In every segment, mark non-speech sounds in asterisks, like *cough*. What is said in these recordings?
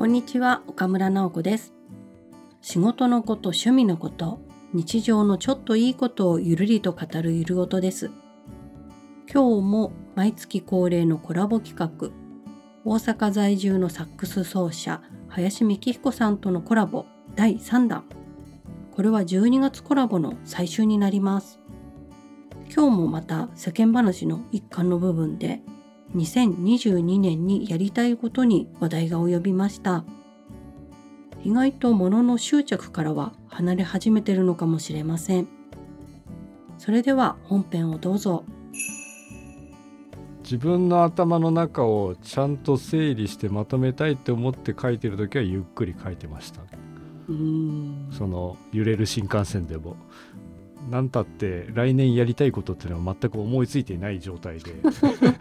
こんにちは岡村直子です。仕事のこと趣味のこと日常のちょっといいことをゆるりと語るゆる音です。今日も毎月恒例のコラボ企画大阪在住のサックス奏者林幹彦さんとのコラボ第3弾。これは12月コラボの最終になります。今日もまた世間話の一環の部分で2022年にやりたいことに話題が及びました。意外と物の執着からは離れ始めてるのかもしれません。それでは本編をどうぞ。自分の頭の中をちゃんと整理してまとめたいって思って書いてる時はゆっくり書いてました。その揺れる新幹線でも。何たって来年やりたいことっていうのは全く思いついていない状態で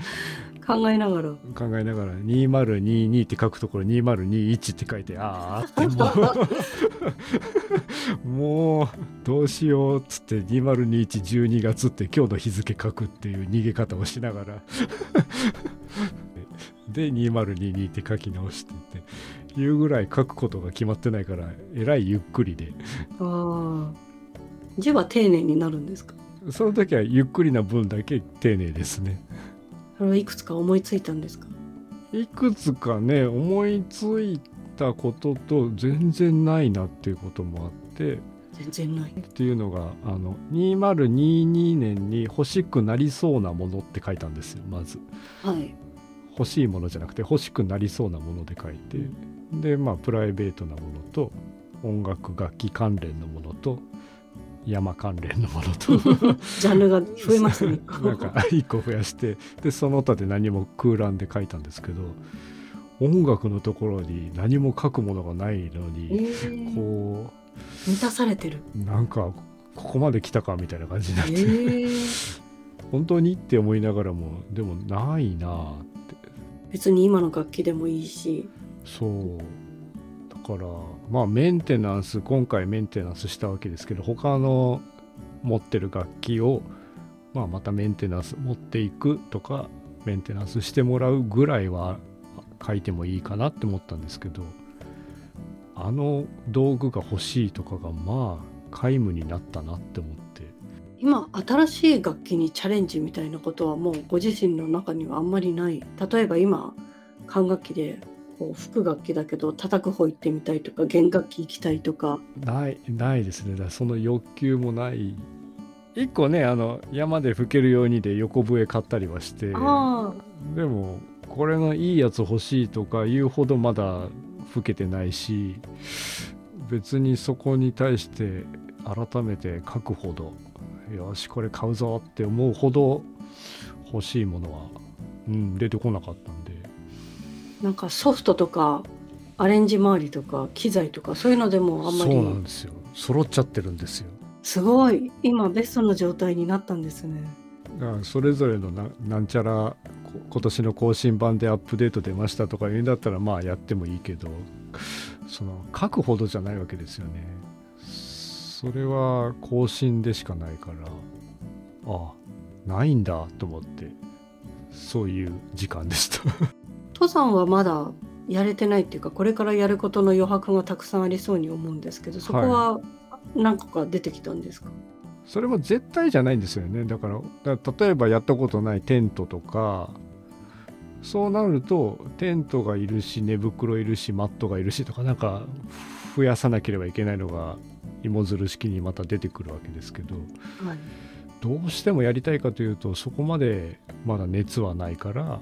*laughs* 考えながら。考えながら2022って書くところ2021って書いてああってもうもうどうしようっつって202112月って今日の日付書くっていう逃げ方をしながら。*laughs* で2022って書き直してっていうぐらい書くことが決まってないからえらいゆっくりで。ああ字は丁寧になるんですか？その時はゆっくりな分だけ丁寧ですねそれはいくつか思いついたんですか？いくつかね思いついたことと全然ないなっていうこともあって。全然ない。っていうのがあの2022年に欲しくなりそうなものって書いたんですよまず。はい。欲しいものじゃなくて欲しくなりそうなもので書いて。でまあプライベートなものと音楽楽器関連のものと山関連のものと。*laughs* ジャンルが増えましたね。*laughs* なんか1個増やしてでその他で何も空欄で書いたんですけど音楽のところに何も書くものがないのに、えー。こ満たされてる。うなんかここまで来たかみたいな感じになって、えー。*laughs* 本当にって思いながらもでもないなあって。別に今の楽器でもいいし。そう。だからまあメンテナンス今回メンテナンスしたわけですけど他の持ってる楽器を、まあ、またメンテナンス持っていくとかメンテナンスしてもらうぐらいは書いてもいいかなって思ったんですけどあの道具が欲しいとかがまあ皆無になったなって思って。今新しい楽器にチャレンジみたいなことはもうご自身の中にはあんまりない。例えば今管楽器でこう吹く楽器だけど叩く方行ってみたいとか弦楽器行きたいとか。ないないですね。だその欲求もない。一個ねあの山で吹けるようにで横笛買ったりはして。あ。でもこれのいいやつ欲しいとか言うほどまだ吹けてないし別にそこに対して改めて書くほどよしこれ買うぞって思うほど欲しいものは、うん、出てこなかったんでなんかソフトとかアレンジ周りとか機材とかそういうのでもあんまそうなんりですよ。揃っちゃってるんですよ。すごい。今ベストの状態になったんですね。それぞれのななんちゃらこ今年の更新版でアップデート出ましたとか言うんだったらまあやってもいいけどその書くほどじゃないわけですよね。それは更新でしかないからあないんだと思ってそういう時間でした登山はまだやれてないっていうかこれからやることの余白がたくさんありそうに思うんですけどそこは何個か出てきたんですか、それも絶対じゃないんですよね。だからだから例えばやったことないテントとかそうなるとテントがいるし寝袋いるしマットがいるしとかなんか増やさなければいけないのが芋づる式にまた出てくるわけですけどはい、どうしてもやりたいかというとそこまでまだ熱はないから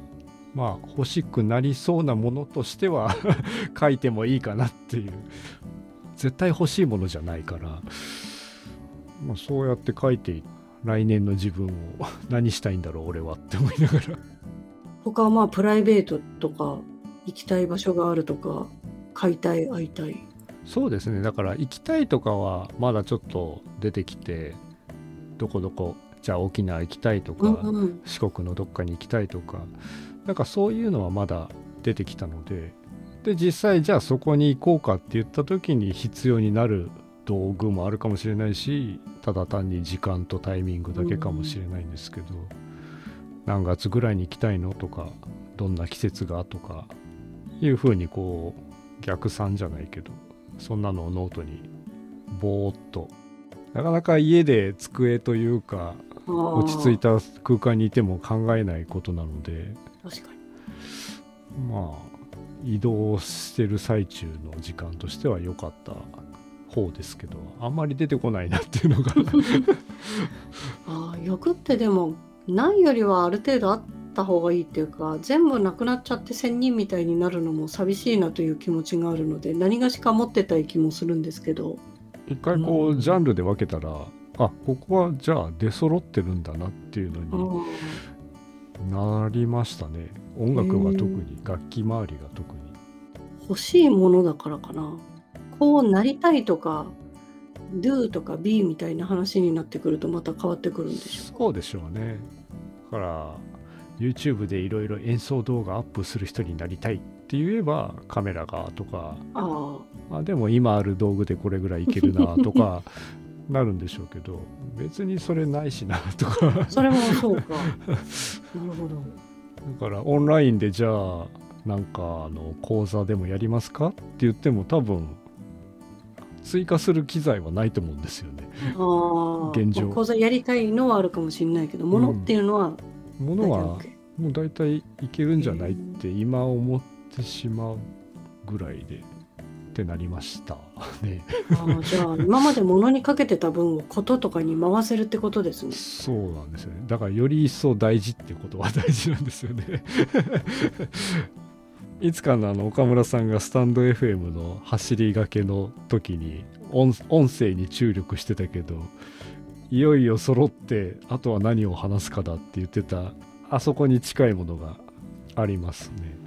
まあ欲しくなりそうなものとしては *laughs* 書いてもいいかなっていう。絶対欲しいものじゃないから、まあ、そうやって書いて来年の自分を何したいんだろう俺はって思いながら。他はまあプライベートとか行きたい場所があるとか買いたい会いたい。そうですね。だから行きたいとかはまだちょっと出てきてどこどこじゃあ沖縄行きたいとか、うんうん。四国のどっかに行きたいとかなんかそういうのはまだ出てきたのでで実際じゃあそこに行こうかって言った時に必要になる道具もあるかもしれないしただ単に時間とタイミングだけかもしれないんですけど、何月ぐらいに行きたいのとかどんな季節がとかいうふうにこう逆算じゃないけどそんなのをノートにぼーっとなかなか家で机というか落ち着いた空間にいても考えないことなので確かに。まあ移動してる最中の時間としては良かった方ですけどあんまり出てこないなっていうのが。*laughs* あ欲ってでもないよりはある程度あった方がいいっていうか全部なくなっちゃって仙人みたいになるのも寂しいなという気持ちがあるので何がしか持ってたい気もするんですけど。一回こうジャンルで分けたら、あここはじゃあ出揃ってるんだなっていうのになりましたね。音楽は特に楽器周りが特に。欲しいものだからかな。こうなりたいとか do とか be みたいな話になってくるとまた変わってくるんでしょう。そうでしょうね。だから YouTube でいろいろ演奏動画アップする人になりたいって言えばカメラがとかああでも今ある道具でこれぐらいいけるなとか *laughs* なるんでしょうけど別にそれないしなとか。それもそうか。*laughs* なるほど。だからオンラインでじゃあなんかあの講座でもやりますかって言っても多分追加する機材はないと思うんですよね。あ現状。講座やりたいのはあるかもしれないけど、ものっていうのは、うん、ものはもう大体いけるんじゃないって今思ってしまうぐらいで。ってなりました *laughs* ね。あじゃあ今まで物にかけてた分をこととかに回せるってことですね。そうなんですよね。だからより一層大事ってことは大事なんですよね。*laughs* いつかのあの岡村さんがスタンド FM の走りがけの時に音声に注力してたけどいよいよ揃ってあとは何を話すかだって言ってたあそこに近いものがありますね。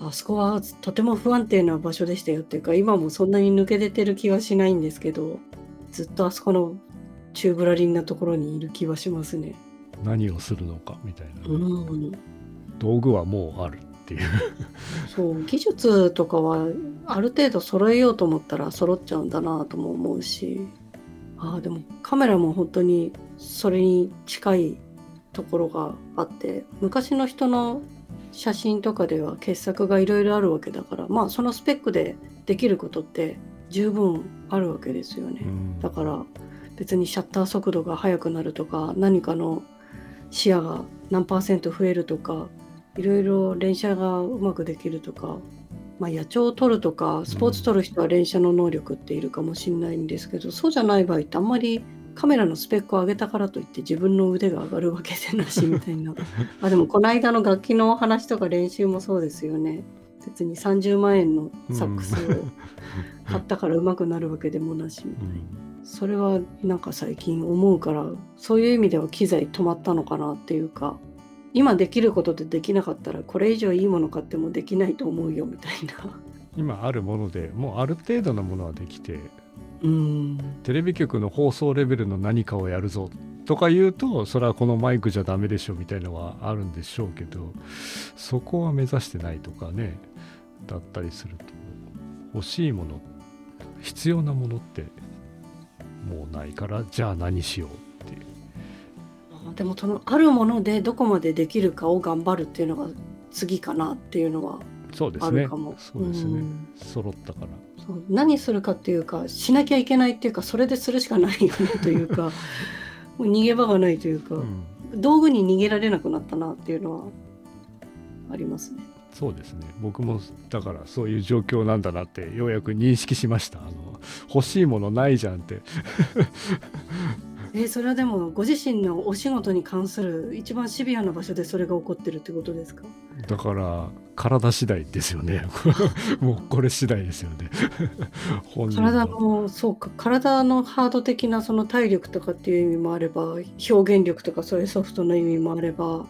あそこはとても不安定な場所でしたよっていうか今もそんなに抜け出てる気はしないんですけどずっとあそこのチューブラリンなところにいる気はしますね。何をするのかみたいな、うん、道具はもうあるっていう。そう技術とかはある程度揃えようと思ったら揃っちゃうんだなとも思うし。あでもカメラも本当にそれに近いところがあって昔の人の写真とかでは傑作がいろいろあるわけだからまあそのスペックでできることって十分あるわけですよね、うん、だから別にシャッター速度が速くなるとか何かの視野が何パーセント増えるとかいろいろ連写がうまくできるとか、まあ、野鳥を撮るとかスポーツ撮る人は連写の能力っているかもしれないんですけど、うん、そうじゃない場合ってあんまりカメラのスペックを上げたからといって自分の腕が上がるわけでなしみたいな。*laughs* あでもこの間の楽器の話とか練習もそうですよね。別に30万円のサックスを買ったから上手くなるわけでもなしみたいな、それはなんか最近思うからそういう意味では機材止まったのかなっていうか今できることでできなかったらこれ以上いいもの買ってもできないと思うよみたいな。今あるものでもうある程度のものはできてうんテレビ局の放送レベルの何かをやるぞとか言うとそれはこのマイクじゃダメでしょみたいのはあるんでしょうけどそこは目指してないとかねだったりすると欲しいもの必要なものってもうないからじゃあ何しようっていう。でもそのあるものでどこまでできるかを頑張るっていうのが次かなっていうのはそうですね。そうですね、うん、揃ったから。何するかっていうかしなきゃいけないっていうかそれでするしかないよねというか *laughs* もう逃げ場がないというか、うん、道具に逃げられなくなったなっていうのはありますね。そうですね。僕もだからそういう状況なんだなってようやく認識しました。あの欲しいものないじゃんってえー、それはでもご自身のお仕事に関する一番シビアな場所でそれが起こってるってことですか？だから体次第ですよね。*laughs* もうこれ次第ですよね。*laughs* 体のそうか体のハード的なその体力とかっていう意味もあれば表現力とかそういうソフトの意味もあれば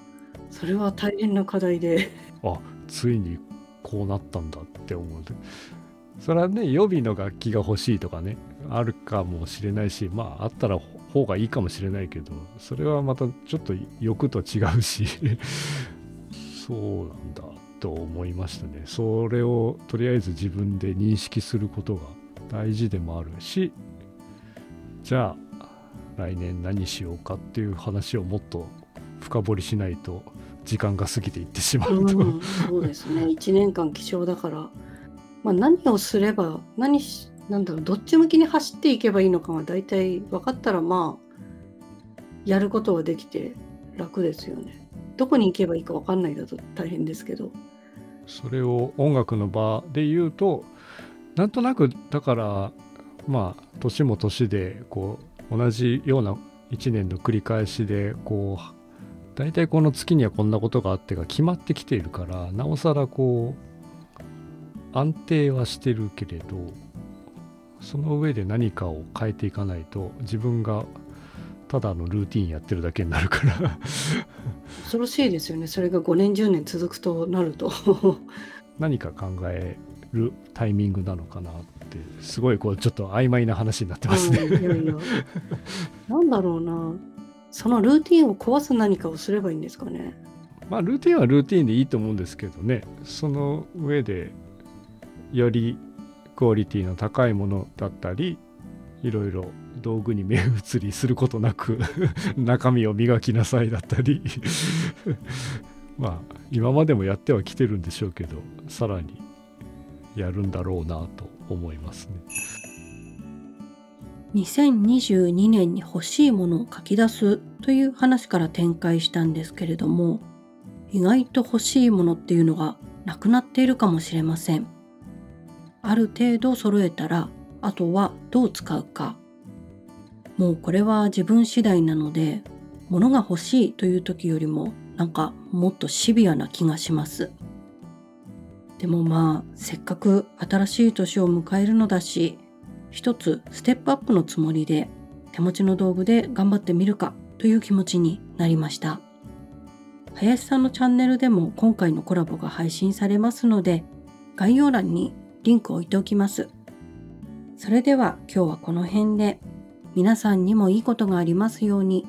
それは大変な課題で。あついにこうなったんだって思うそれはね予備の楽器が欲しいとかねあるかもしれないしまああったら方がいいかもしれないけどそれはまたちょっと欲と違うし *laughs* そうなんだと思いましたね。それをとりあえず自分で認識することが大事でもあるしじゃあ来年何しようかっていう話をもっと深掘りしないと時間が過ぎていってしまうと、うん、そうですね。1年間希少だから。まあ、何をすれば何しなんだろうどっち向きに走っていけばいいのかが大体分かったらまあやることはできて楽ですよね。どこに行けばいいか分かんないだと大変ですけど。それを音楽の場で言うとなんとなくだからまあ年も年でこう同じような1年の繰り返しでこう大体この月にはこんなことがあってが決まってきているからなおさらこう安定はしてるけれどその上で何かを変えていかないと自分がただのルーティンやってるだけになるから。恐ろしいですよね。それが5年10年続くとなると。*laughs* 何か考えるタイミングなのかなってすごいこうちょっと曖昧な話になってますね、うん、いやいや。*laughs* なんだろうな。そのルーティンを壊す何かをすればいいんですかね。まあルーティンはルーティンでいいと思うんですけどね。その上でよりクオリティの高いものだったりいろいろ道具に目移りすることなく *laughs* 中身を磨きなさいだったり *laughs* まあ今までもやってはきてるんでしょうけどさらにやるんだろうなと思いますね。2022年に欲しいものを書き出すという話から展開したんですけれども意外と欲しいものっていうのがなくなっているかもしれません。ある程度揃えたらあとはどう使うか。もうこれは自分次第なので物が欲しいという時よりもなんかもっとシビアな気がします。でもまあせっかく新しい年を迎えるのだし一つステップアップのつもりで手持ちの道具で頑張ってみるかという気持ちになりました。林さんのチャンネルでも今回のコラボが配信されますので概要欄にリンクを置いておきますそれでは今日はこの辺で皆さんにもいいことがありますように。